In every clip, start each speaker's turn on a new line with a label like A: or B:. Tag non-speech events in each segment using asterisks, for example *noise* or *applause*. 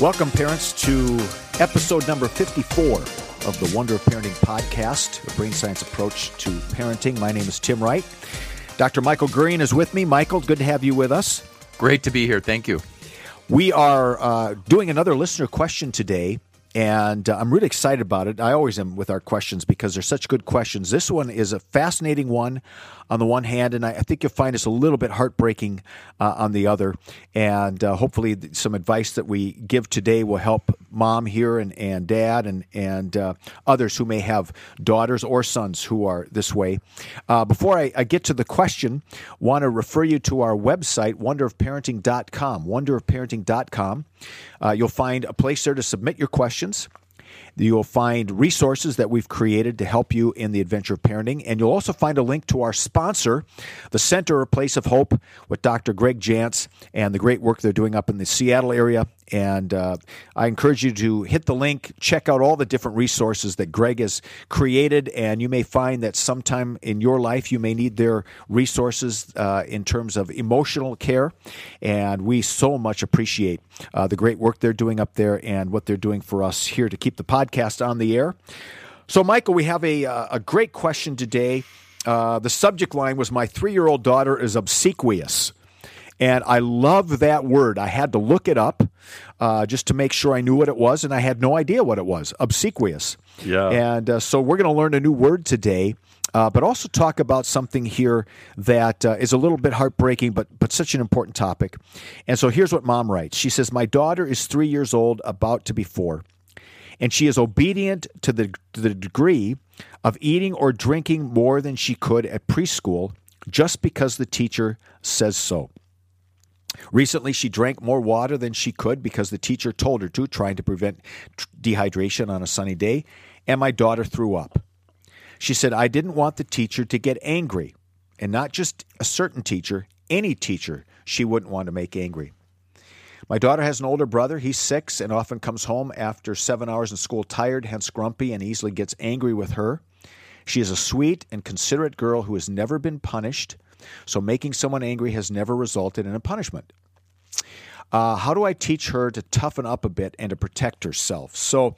A: Welcome, parents, to episode number 54 of the Wonder of Parenting podcast, a brain science approach to parenting. My name is Tim Wright. Dr. Michael Gurian is with me. Michael, good to have you with us.
B: Great to be here. Thank you.
A: We are uh, doing another listener question today, and uh, I'm really excited about it. I always am with our questions because they're such good questions. This one is a fascinating one on the one hand, and I, I think you'll find it's a little bit heartbreaking uh, on the other. And uh, hopefully, some advice that we give today will help mom here and, and dad and and uh, others who may have daughters or sons who are this way. Uh, before I, I, get to the question, want to refer you to our website, wonderofparenting.com. Wonderofparenting.com. Uh, you'll find a place there to submit your questions. You'll find resources that we've created to help you in the adventure of parenting. And you'll also find a link to our sponsor, the Center, a Place of Hope, with Dr. Greg Jantz and the great work they're doing up in the Seattle area. And uh, I encourage you to hit the link, check out all the different resources that Greg has created. And you may find that sometime in your life you may need their resources uh, in terms of emotional care. And we so much appreciate uh, the great work they're doing up there and what they're doing for us here to keep the podcast on the air. So, Michael, we have a, uh, a great question today. Uh, the subject line was My three year old daughter is obsequious. And I love that word. I had to look it up uh, just to make sure I knew what it was, and I had no idea what it was obsequious.
B: Yeah.
A: And uh, so we're going to learn a new word today. Uh, but also talk about something here that uh, is a little bit heartbreaking, but but such an important topic. And so here's what mom writes. She says, "My daughter is three years old, about to be four and she is obedient to the, to the degree of eating or drinking more than she could at preschool just because the teacher says so. Recently, she drank more water than she could because the teacher told her to, trying to prevent dehydration on a sunny day, and my daughter threw up. She said, I didn't want the teacher to get angry, and not just a certain teacher, any teacher she wouldn't want to make angry. My daughter has an older brother. He's six and often comes home after seven hours in school tired, hence grumpy, and easily gets angry with her. She is a sweet and considerate girl who has never been punished, so making someone angry has never resulted in a punishment. Uh, how do I teach her to toughen up a bit and to protect herself? So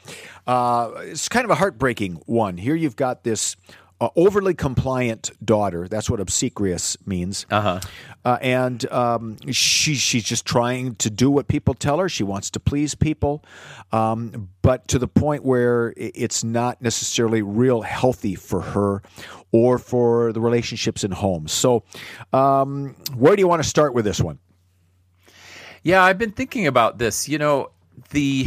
A: uh, it's kind of a heartbreaking one. Here you've got this uh, overly compliant daughter. That's what obsequious means.
B: Uh-huh.
A: Uh, and um, she, she's just trying to do what people tell her. She wants to please people, um, but to the point where it's not necessarily real healthy for her or for the relationships in homes. So, um, where do you want to start with this one?
B: Yeah, I've been thinking about this. You know, the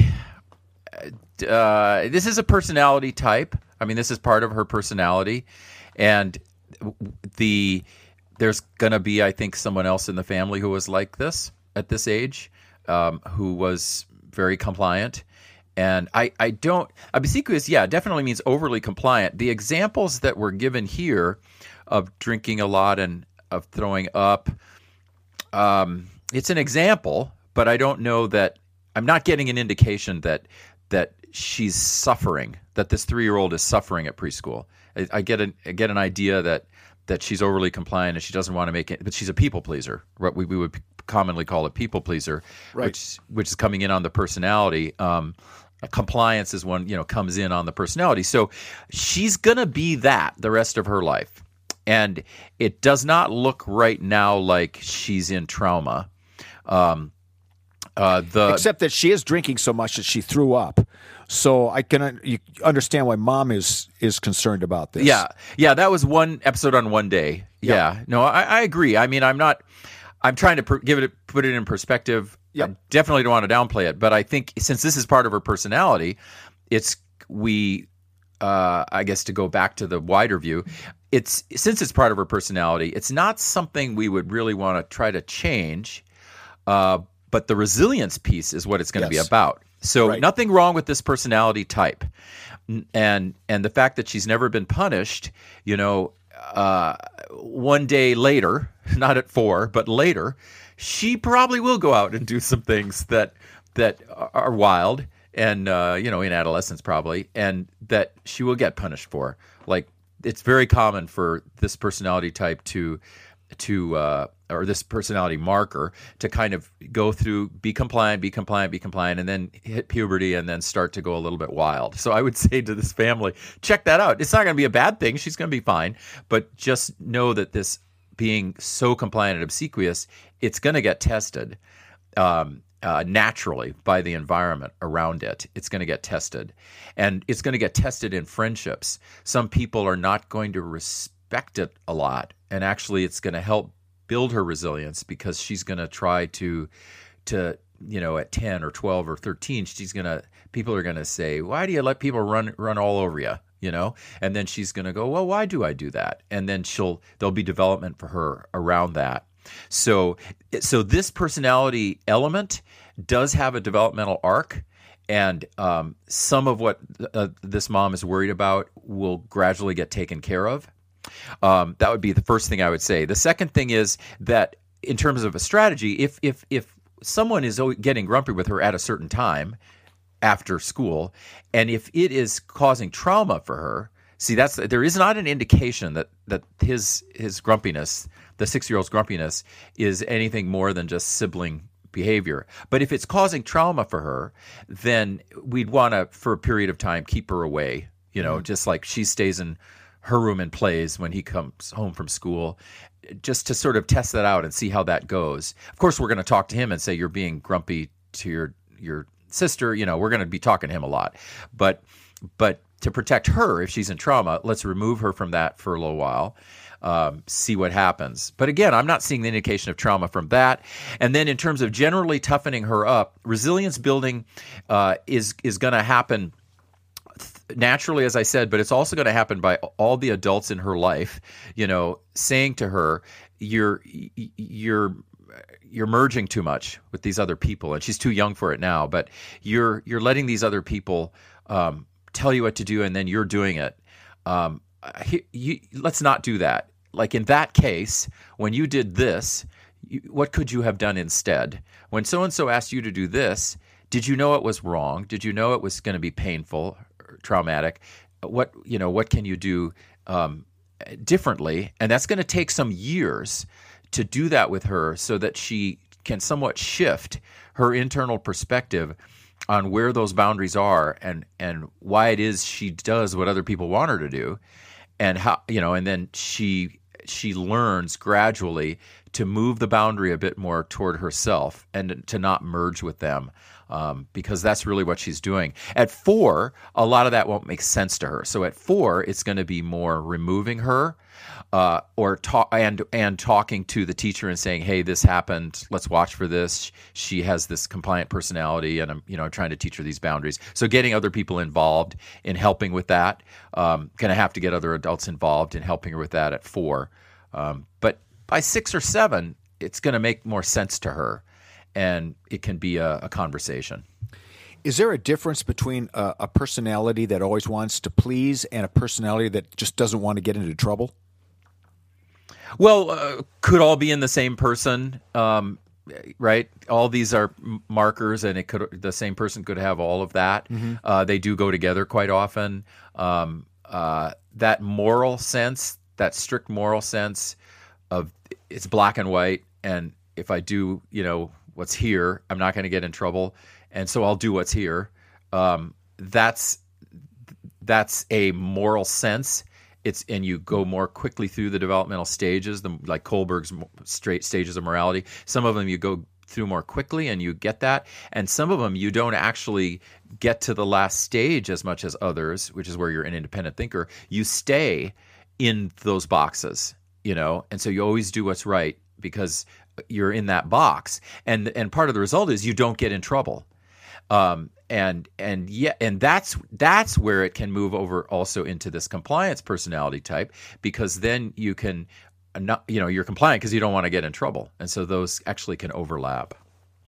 B: uh, this is a personality type I mean, this is part of her personality, and the there's gonna be, I think, someone else in the family who was like this at this age, um, who was very compliant. And I, I don't, obsequious, yeah, definitely means overly compliant. The examples that were given here of drinking a lot and of throwing up, um, it's an example, but I don't know that, I'm not getting an indication that that she's suffering, that this three year old is suffering at preschool. I, I get an I get an idea that that she's overly compliant and she doesn't want to make it, but she's a people pleaser. What we, we would commonly call a people pleaser,
A: right.
B: which which is coming in on the personality. Um, compliance is one you know comes in on the personality. So she's gonna be that the rest of her life, and it does not look right now like she's in trauma. Um,
A: uh, the except that she is drinking so much that she threw up. So I can you understand why mom is is concerned about this.
B: Yeah, yeah, that was one episode on one day. Yeah, no, I, I, agree. I mean, I'm not. I'm trying to pr- give it put it in perspective.
A: Yep.
B: I definitely don't want to downplay it, but I think since this is part of her personality, it's we. Uh, I guess to go back to the wider view, it's since it's part of her personality, it's not something we would really want to try to change. Uh, but the resilience piece is what it's going to
A: Yes.
B: be about. So
A: Right.
B: nothing wrong with this personality type, and and the fact that she's never been punished. You know, uh, one day later, *laughs* not at four, but later, she probably will go out and do some things that that are wild and uh, you know in adolescence probably, and that she will get punished for. Like it's very common for this personality type to to uh, or this personality marker to kind of go through be compliant be compliant be compliant and then hit puberty and then start to go a little bit wild so i would *laughs* say to this family check that out it's not going to be a bad thing she's going to be fine but just know that this being so compliant and obsequious it's going to get tested um, uh, naturally by the environment around it. It's going to get tested. And it's going to get tested in friendships. Some people are not going to respect it a lot. And actually, it's going to help build her resilience because she's going to try to, to, you know, at 10 or 12 or 13, she's going to, people are going to say, why do you let people run, run all over you? You know, and then she's going to go, well, why do I do that? And then she'll, there'll be development for her around that. So, so this personality element does have a developmental arc, and um, some of what uh, this mom is worried about will gradually get taken care of. Um, that would be the first thing I would say. The second thing is that in terms of a strategy, if if if someone is getting grumpy with her at a certain time after school, and if it is causing trauma for her, see that's there is not an indication that that his his grumpiness, the six year old's grumpiness, is anything more than just sibling behavior. But if it's causing trauma for her, then we'd want to, for a period of time, keep her away. You know, just like she stays in her room and plays when he comes home from school, just to sort of test that out and see how that goes. Of course, we're going to talk to him and say you're being grumpy to your your sister. You know, we're going to be talking to him a lot, but but to protect her if she's in trauma, let's remove her from that for a little while. Um, see what happens. But again, I'm not seeing the indication of trauma from that. And then, in terms of generally toughening her up, resilience building uh, is is going to happen naturally, as I said, but it's also going to happen by all the adults in her life, you know, saying to her, "You're you're." You're merging too much with these other people, and she's too young for it now. But you're you're letting these other people um, tell you what to do, and then you're doing it. Um, he, you, let's not do that. Like in that case, when you did this, you, what could you have done instead? When so and so asked you to do this, did you know it was wrong? Did you know it was going to be painful, traumatic? What you know? What can you do um, differently? And that's going to take some years to do that with her, so that she can somewhat shift her internal perspective on where those boundaries are and and why it is she does what other people want her to do and how you know and then she she learns gradually to move the boundary a bit more toward herself and to not merge with them um, because that's really what she's doing at four a lot of that won't make sense to her so at four it's going to be more removing her uh, or talk and and talking to the teacher and saying, "Hey, this happened. Let's watch for this. She has this compliant personality, and I'm you know trying to teach her these boundaries." So getting other people involved in helping with that. Um, going to have to get other adults involved in helping her with that at four. Um, but by six or seven, it's going to make more sense to her, and it can be a, a conversation.
A: Is there a difference between a, a personality that always wants to please and a personality that just doesn't want to get into trouble?
B: Well, uh, could all be in the same person, um, right? All these are markers, and it could the same person could have all of that. Uh, they do go together quite often. Um, uh, that moral sense, that strict moral sense of it's black and white, and if I do, you know, what's here, I'm not going to get in trouble, and so I'll do what's here. Um, that's that's a moral sense. It's and you go more quickly through the developmental stages, the like Kohlberg's straight stages of morality. Some of them you go through more quickly and you get that, and some of them you don't actually get to the last stage as much as others, which is where you're an independent thinker. You stay in those boxes, you know, and so you always do what's right because you're in that box, and and part of the result is you don't get in trouble. Um, and and yeah, and that's that's where it can move over also into this compliance personality type because then you can not you know you're compliant because you don't want to get in trouble, and so those actually can overlap.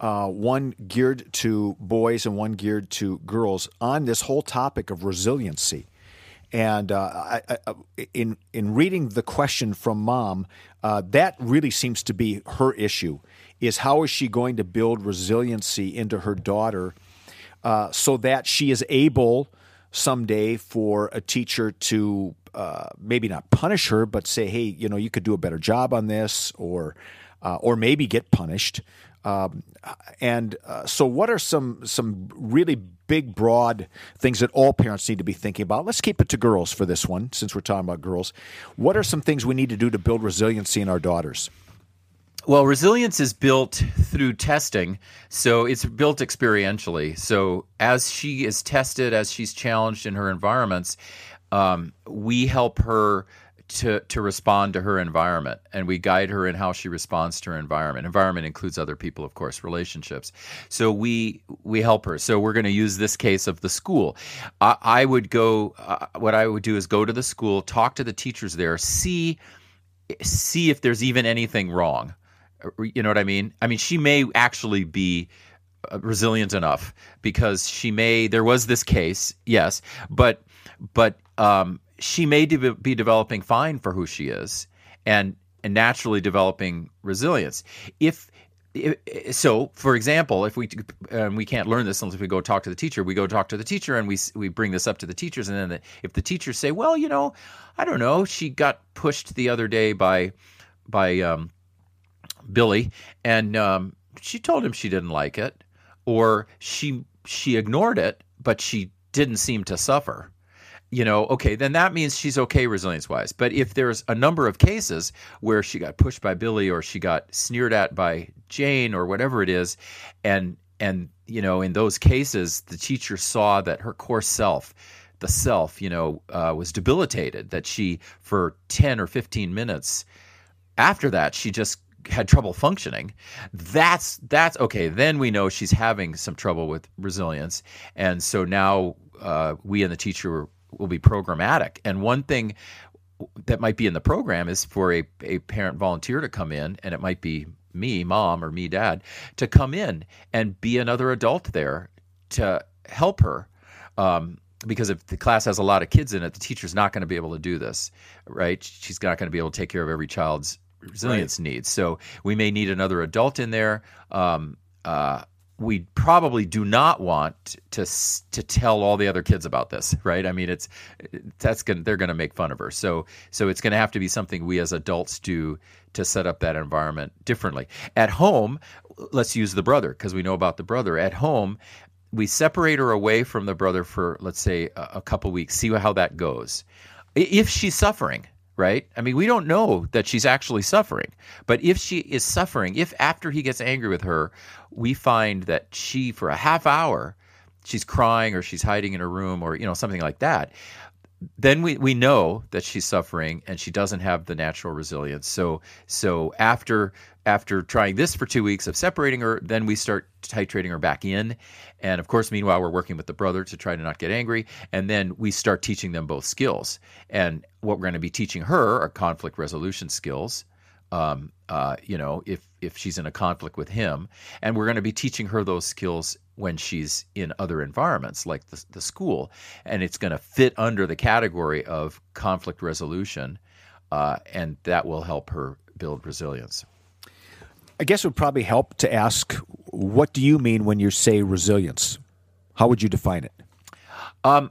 A: uh, one geared to boys and one geared to girls on this whole topic of resiliency. And uh, I, I, in in reading the question from mom, uh, that really seems to be her issue: is how is she going to build resiliency into her daughter, uh, so that she is able someday for a teacher to uh, maybe not punish her, but say, hey, you know, you could do a better job on this, or uh, or maybe get punished. Um, and uh, so, what are some some really big, broad things that all parents need to be thinking about? Let's keep it to girls for this one, since we're talking about girls. What are some things we need to do to build resiliency in our daughters?
B: Well, resilience is built through testing, so it's built experientially. So as she is tested, as she's challenged in her environments, um, we help her to to respond to her environment and we guide her in how she responds to her environment. Environment includes other people of course relationships. So we we help her. So we're going to use this case of the school. I, I would go uh, what i would do is go to the school talk to the teachers there see see if there's even anything wrong. You know what i mean? I mean she may actually be uh, resilient enough because she may there was this case yes but but um, she may de- be developing fine for who she is and, and naturally developing resilience. If so for example if we and we can't learn this unless we go talk to the teacher we go talk to the teacher and we we bring this up to the teachers and then the, if the teachers say well you know i don't know she got pushed the other day by by um, billy and um, she told him she didn't like it or she she ignored it but she didn't seem to suffer you know, okay, then that means she's okay resilience wise. But if there's a number of cases where she got pushed by Billy or she got sneered at by Jane or whatever it is, and and you know, in those cases, the teacher saw that her core self, the self, you know, uh, was debilitated. That she for ten or fifteen minutes after that, she just had trouble functioning that's that's okay then we know she's having some trouble with resilience and so now uh, we and the teacher will be programmatic. And one thing that might be in the program is for a, a parent volunteer to come in, and it might be me, mom, or me, dad, to come in and be another adult there to help her. Um, because if the class has a lot of kids in it, the teacher's not going to be able to do this, right? She's not going to be able to take care of every child's resilience right. needs. So we may need another adult in there. Um, uh, we probably do not want to to tell all the other kids about this, right? I mean, it's that's going they're going to make fun of her. So so it's going to have to be something we as adults do to set up that environment differently. At home, let's use the brother because we know about the brother. At home, we separate her away from the brother for let's say a, a couple weeks, see how that goes. If she's suffering, right? I mean, we don't know that she's actually suffering. But if she is suffering, if after he gets angry with her, we find that she, for a half hour, she's crying or she's hiding in her room or, you know, something like that, then we, we know that she's suffering and she doesn't have the natural resilience. So so after after trying this for two weeks of separating her, then we start titrating her back in. And of course, meanwhile, we're working with the brother to try to not get angry. And then we start teaching them both skills. And what we're going to be teaching her are conflict resolution skills. Um, uh, you know, if if she's in a conflict with him, and we're going to be teaching her those skills when she's in other environments like the, the school, and it's going to fit under the category of conflict resolution, uh, and that will help her build resilience.
A: I guess it would probably help to ask, what do you mean when you say resilience? How would you define it?
B: Um,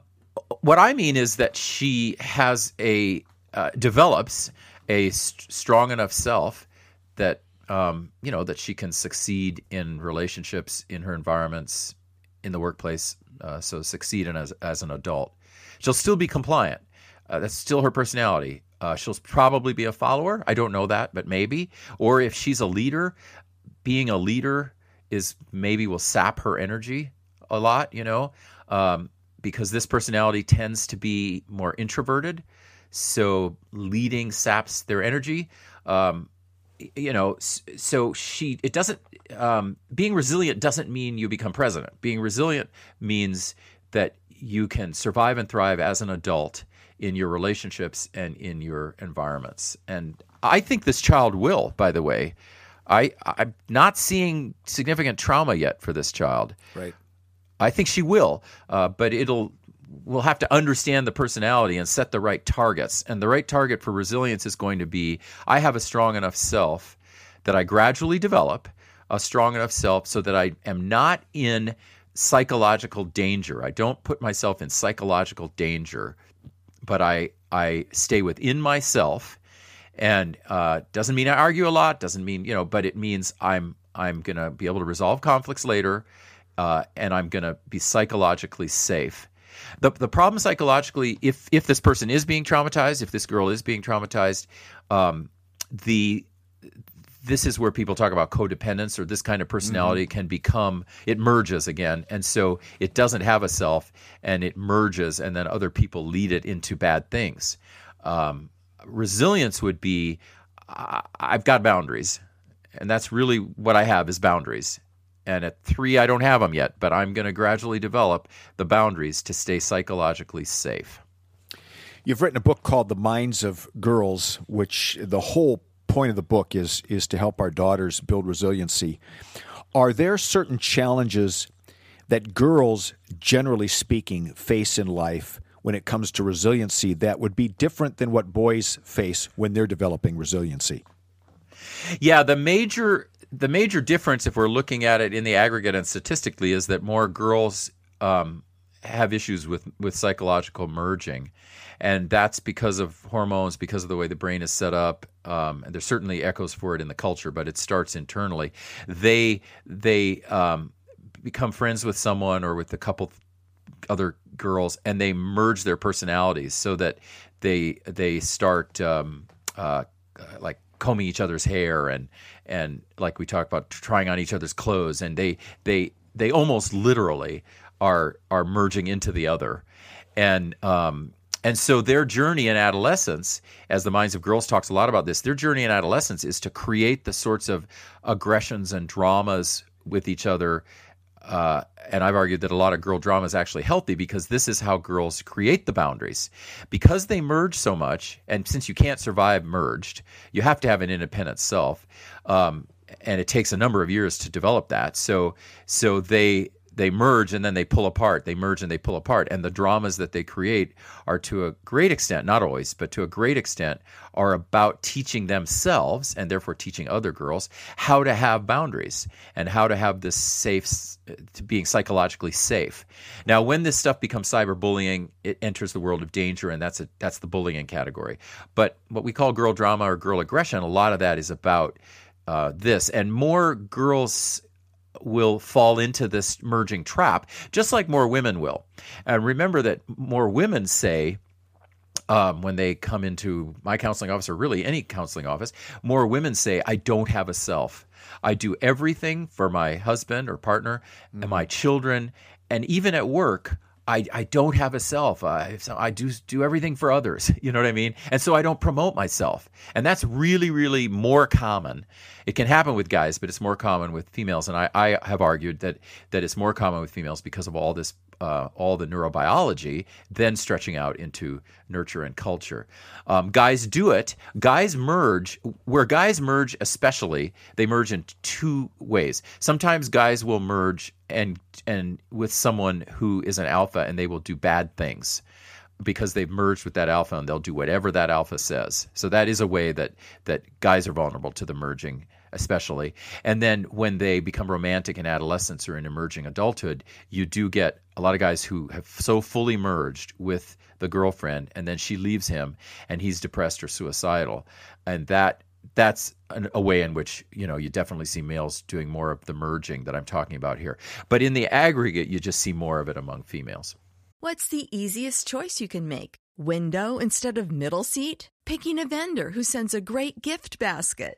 B: what I mean is that she has a uh, develops a st- strong enough self that um, you know that she can succeed in relationships, in her environments, in the workplace. Uh, so succeed in as as an adult. She'll still be compliant. Uh, that's still her personality. Uh, she'll probably be a follower. I don't know that, but maybe. Or if she's a leader, being a leader is maybe will sap her energy a lot. You know, um, because this personality tends to be more introverted. So leading saps their energy. Um, you know, so she, it doesn't, um, being resilient doesn't mean you become president. Being resilient means that you can survive and thrive as an adult in your relationships and in your environments. And I think this child will, by the way. I, I'm not seeing significant trauma yet for this child.
A: Right.
B: I think she will, uh, but it'll we'll have to understand the personality and set the right targets. And the right target for resilience is going to be I have a strong enough self that I gradually develop a strong enough self so that I am not in psychological danger. I don't put myself in psychological danger, but I I stay within myself. And uh, doesn't mean I argue a lot. Doesn't mean you know, but it means I'm I'm gonna be able to resolve conflicts later, uh, and I'm gonna be psychologically safe. The the problem psychologically, if if this person is being traumatized, if this girl is being traumatized, um, the this is where people talk about codependence or this kind of personality mm-hmm. can become it merges again. And so it doesn't have a self and it merges and then other people lead it into bad things. Um, resilience would be i've got boundaries. And that's really what i have is boundaries and at three, I don't have them yet, but I'm going to gradually develop the boundaries to stay psychologically safe.
A: You've written a book called The Minds of Girls, which the whole point of the book is is to help our daughters build resiliency. Are there certain challenges that girls, generally speaking, face in life when it comes to resiliency that would be different than what boys face when they're developing resiliency?
B: Yeah, the major the major difference, if we're looking at it in the aggregate and statistically, is that more girls um, have issues with with psychological merging, and that's because of hormones, because of the way the brain is set up. Um, and there's certainly echoes for it in the culture, but it starts internally. They they um, become friends with someone or with a couple other girls, and they merge their personalities so that they they start um, uh, like combing each other's hair and and like we talked about trying on each other's clothes. And they they they almost literally are are merging into the other. And um and so their journey in adolescence as the minds of girls talks a lot about this their journey in adolescence is to create the sorts of aggressions and dramas with each other uh, and I've argued that a lot of girl drama is actually healthy because this is how girls create the boundaries. Because they merge so much, and since you can't survive merged, you have to have an independent self, um, and it takes a number of years to develop that. So, so they they merge and then they pull apart. They merge and they pull apart. And the dramas that they create are to a great extent, not always, but to a great extent, are about teaching themselves and therefore teaching other girls how to have boundaries and how to have this safe, being psychologically safe. Now, when this stuff becomes cyberbullying, it enters the world of danger, and that's a that's the bullying category. But what we call girl drama or girl aggression, a lot of that is about uh, this, and more girls will fall into this merging trap, just like more women will. And remember that more women say, um, when they come into my counseling office or really any counseling office, more women say, I don't have a self. I do everything for my husband or partner mm-hmm. and my children. And even at work, I, I don't have a self. I, I do do everything for others. *laughs* You know what I mean? And so I don't promote myself. And that's really, really more common. It can happen with guys, but it's more common with females. And I, I have argued that that it's more common with females because of all this uh, all the neurobiology, then stretching out into nurture and culture. Um, guys do it. Guys merge, where guys merge, especially, they merge in two ways. Sometimes guys will merge and and with someone who is an alpha, and they will do bad things because they've merged with that alpha, and they'll do whatever that alpha says. So that is a way that that guys are vulnerable to the merging especially. And then when they become romantic in adolescence or in emerging adulthood, you do get a lot of guys who have so fully merged with the girlfriend and then she leaves him and he's depressed or suicidal. And that that's an, a way in which you know you definitely see males doing more of the merging that I'm talking about here. But in the aggregate, you just see more of it among females.
C: What's the easiest choice you can make? Window instead of middle seat? Picking a vendor who sends a great gift basket?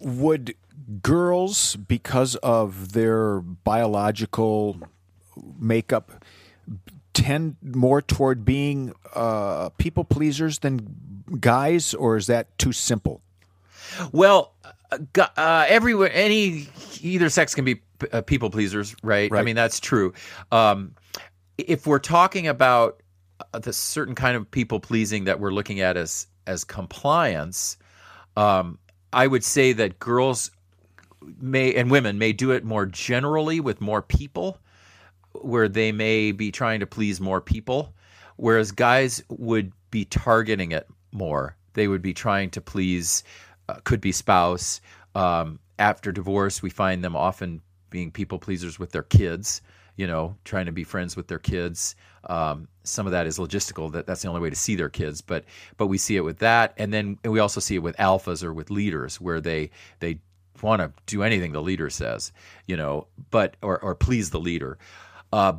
A: Would girls, because of their biological makeup, tend more toward being uh, people pleasers than guys, or is that too simple?
B: Well, uh, uh, everywhere, any either sex can be uh, people pleasers, right?
A: Right.
B: I mean, that's true. Um, if we're talking about uh, the certain kind of people pleasing that we're looking at as as compliance, um, I would say that girls may and women may do it more generally with more people, where they may be trying to please more people, whereas guys would be targeting it more. They would be trying to please, uh, could be spouse. Um, after divorce, we find them often being people pleasers with their kids. You know, trying to be friends with their kids. Um, some of that is logistical. That that's the only way to see their kids. But but we see it with that, and then we also see it with alphas or with leaders, where they they want to do anything the leader says. You know, but or or please the leader. Uh,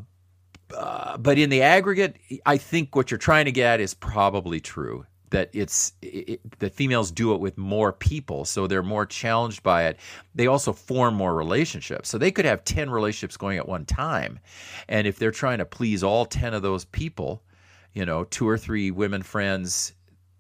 B: uh, but in the aggregate, I think what you're trying to get is probably true. That it's it, females do it with more people, so they're more challenged by it. They also form more relationships, so they could have ten relationships going at one time, and if they're trying to please all ten of those people, you know, two or three women friends,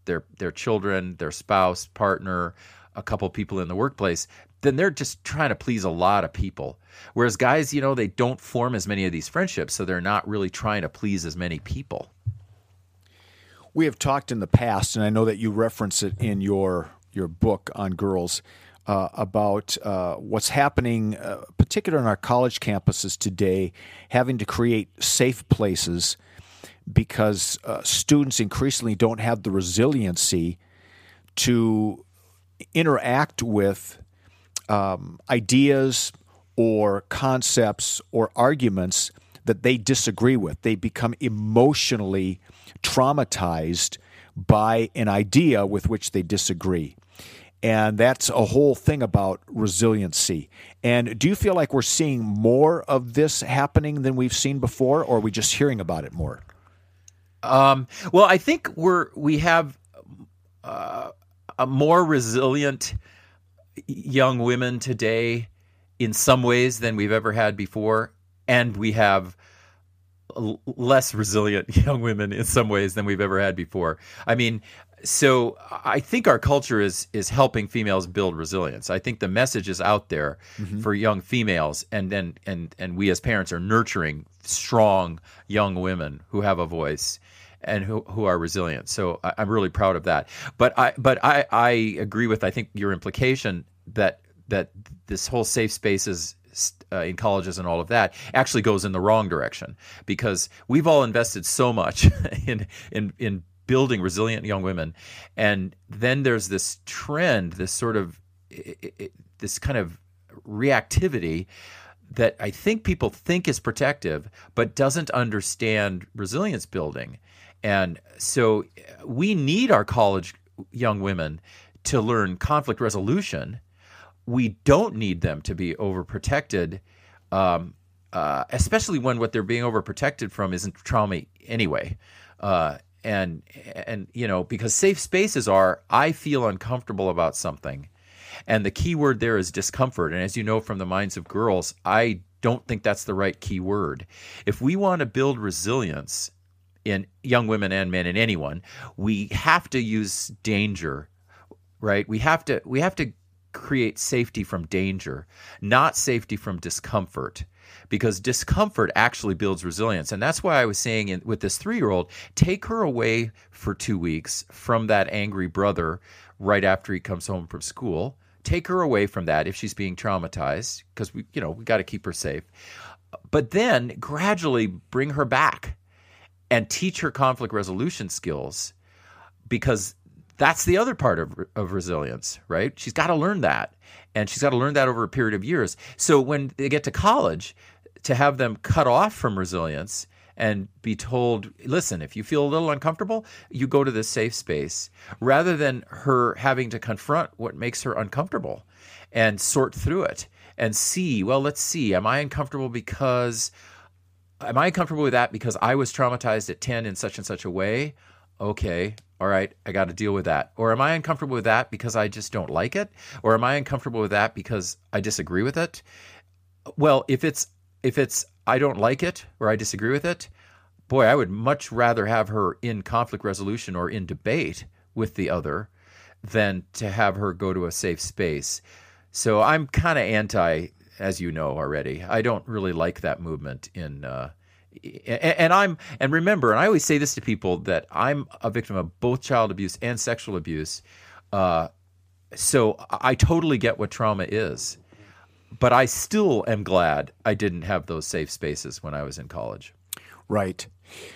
B: their their children, their spouse, partner, a couple people in the workplace, then they're just trying to please a lot of people. Whereas guys, you know, they don't form as many of these friendships, so they're not really trying to please as many people.
A: We have talked in the past, and I know that you reference it in your your book on girls uh, about uh, what's happening, uh, particularly on our college campuses today, having to create safe places because uh, students increasingly don't have the resiliency to interact with um, ideas or concepts or arguments that they disagree with. They become emotionally traumatized by an idea with which they disagree. And that's a whole thing about resiliency. And do you feel like we're seeing more of this happening than we've seen before, or are we just hearing about it more?
B: Um, well, I think we're we have uh, a more resilient young women today in some ways than we've ever had before, and we have l- less resilient *laughs* young women in some ways than we've ever had before. I mean, so I think our culture is is helping females build resilience. I think the message is out there
A: Mm-hmm.
B: for young females, and then and and we as parents are nurturing strong young women who have a voice and who, who are resilient. So I, I'm really proud of that. But I but I, I agree with I think your implication that that this whole safe spaces uh, in colleges and all of that actually goes in the wrong direction because we've all invested so much *laughs* in in in building resilient young women and then there's this trend this sort of i- i- this kind of reactivity that I think people think is protective, but doesn't understand resilience building. And so uh, we need our college young women to learn conflict resolution. We don't need them to be overprotected, um, uh, especially when what they're being overprotected from isn't trauma anyway. Uh, and and you know because safe spaces are I feel uncomfortable about something and the key word there is discomfort. And as you know from the minds of girls, I don't think that's the right key word. If we want to build resilience in young women and men and anyone, we have to use danger, right? We have to we have to create safety from danger, not safety from discomfort. Because discomfort actually builds resilience. And that's why I was saying in, with this three year old, take her away for two weeks from that angry brother right after he comes home from school take her away from that if she's being traumatized because we you know we got to keep her safe but then gradually bring her back and teach her conflict resolution skills because that's the other part of, of resilience right she's got to learn that and she's got to learn that over a period of years so when they get to college to have them cut off from resilience and be told, listen, if you feel a little uncomfortable, you go to this safe space, rather than her having to confront what makes her uncomfortable and sort through it and see, well, let's see, am I uncomfortable because, am I uncomfortable with that because I was traumatized at 10 in such and such a way? Okay, all right, I got to deal with that. Or am I uncomfortable with that because I just don't like it? Or am I uncomfortable with that because I disagree with it? Well, if it's if it's I don't like it or I disagree with it, boy, I would much rather have her in conflict resolution or in debate with the other than to have her go to a safe space. So I'm kind of anti, as you know already. I don't really like that movement in. Uh, and I'm and remember, and I always say this to people that I'm a victim of both child abuse and sexual abuse. Uh, so I totally get what trauma is but I still am glad I didn't have those safe spaces when I was in college.
A: Right.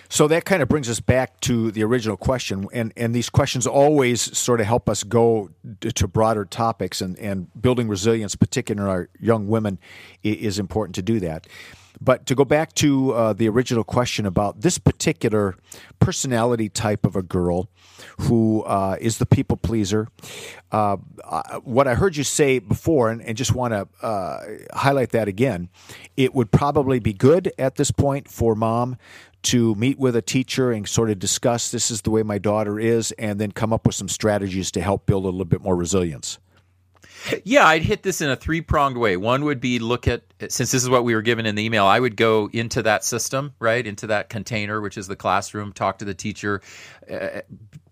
A: So that kind of brings us back to the original question, and, and these questions always sort of help us go to broader topics, and, and building resilience, particularly in our young women, is important to do that. But to go back to uh, the original question about this particular personality type of a girl who uh, is the people pleaser, uh, what I heard you say before, and, and just want to uh, highlight that again, it would probably be good at this point for mom to meet with a teacher and sort of discuss this is the way my daughter is, and then come up with some strategies to help build a little bit more resilience.
B: Yeah, I'd hit this in a three pronged way. One would be look at, since this is what we were given in the email, I would go into that system, right? Into that container, which is the classroom, talk to the teacher, uh,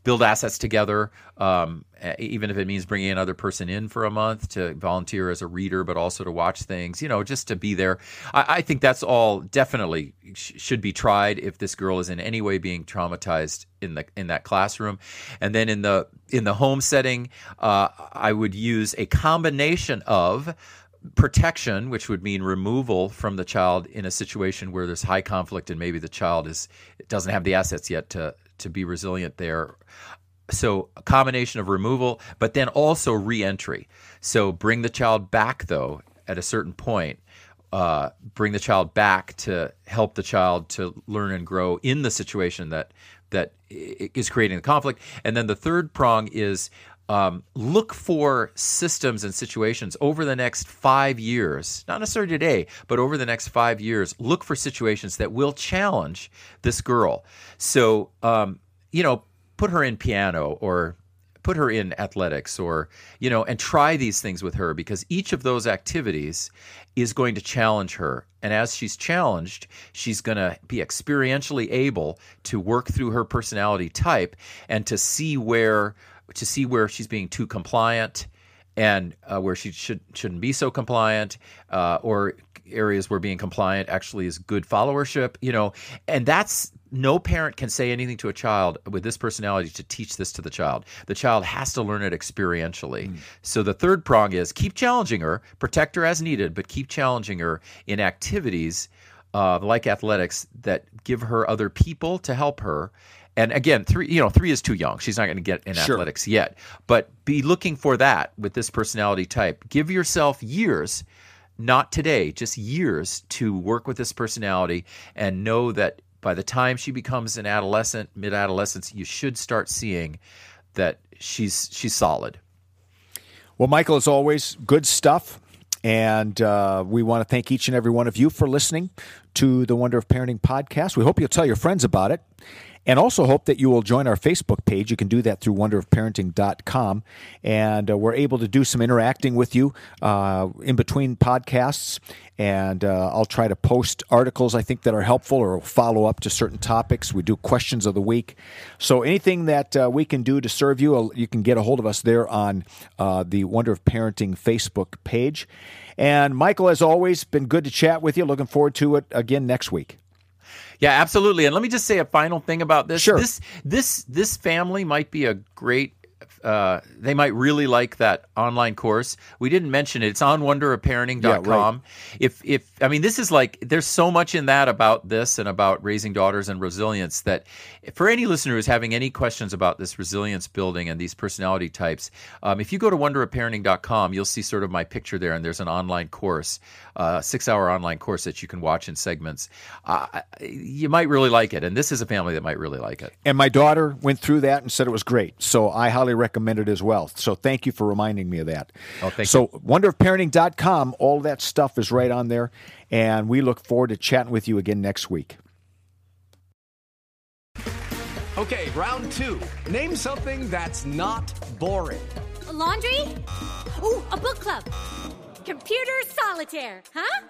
B: build assets together, um, even if it means bringing another person in for a month to volunteer as a reader, but also to watch things, you know, just to be there. I, I think that's all definitely sh- should be tried if this girl is in any way being traumatized in the in that classroom, and then in the in the home setting, uh, I would use a combination of protection, which would mean removal from the child in a situation where there's high conflict and maybe the child is doesn't have the assets yet to to be resilient there. So a combination of removal, but then also reentry. So bring the child back though at a certain point. Uh, bring the child back to help the child to learn and grow in the situation that that is creating the conflict. And then the third prong is um, look for systems and situations over the next five years, not necessarily today, but over the next five years. Look for situations that will challenge this girl. So, um, you know, put her in piano or put her in athletics or you know and try these things with her because each of those activities is going to challenge her and as she's challenged she's going to be experientially able to work through her personality type and to see where to see where she's being too compliant and uh, where she should shouldn't be so compliant, uh, or areas where being compliant actually is good followership. You know, and that's no parent can say anything to a child with this personality to teach this to the child. The child has to learn it experientially. Mm. So the third prong is keep challenging her, protect her as needed, but keep challenging her in activities uh, like athletics that give her other people to help her and again, three you know three is too young. She's not going to get in sure. athletics yet. But be looking for that with this personality type. Give yourself years, not today, just years to work with this personality and know that by the time she becomes an adolescent, mid adolescence, you should start seeing that she's she's solid.
A: Well, Michael, as always, good stuff. And uh, we want to thank each and every one of you for listening to the Wonder of Parenting podcast. We hope you'll tell your friends about it. And also hope that you will join our Facebook page. You can do that through wonderofparenting.com. And uh, we're able to do some interacting with you uh, in between podcasts. And uh, I'll try to post articles I think that are helpful or follow up to certain topics. We do questions of the week. So anything that uh, we can do to serve you, uh, you can get a hold of us there on uh, the Wonder of Parenting Facebook page. And Michael, as always, been good to chat with you. Looking forward to it again next week.
B: Yeah, absolutely. And let me just say a final thing about this.
A: Sure.
B: This this this family might be a great uh, they might really like that online course. We didn't mention it. It's on wonderofparenting.com. Yeah, right. If if I mean this is like there's so much in that about this and about raising daughters and resilience that for any listener who's having any questions about this resilience building and these personality types, um, if you go to wonderofparenting.com, you'll see sort of my picture there, and there's an online course, uh, six hour online course that you can watch in segments. Uh, you might really like it, and this is a family that might really like it.
A: And my daughter went through that and said it was great. So I highly recommend it as well. So thank you for reminding me of that.
B: Oh, thank
A: so, you. wonderofparenting.com, all that stuff is right on there. And we look forward to chatting with you again next week.
D: Okay, round two. Name something that's not boring.
E: A laundry? Ooh, a book club. Computer solitaire, huh?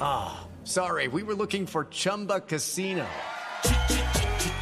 D: Ah, oh, sorry, we were looking for Chumba Casino.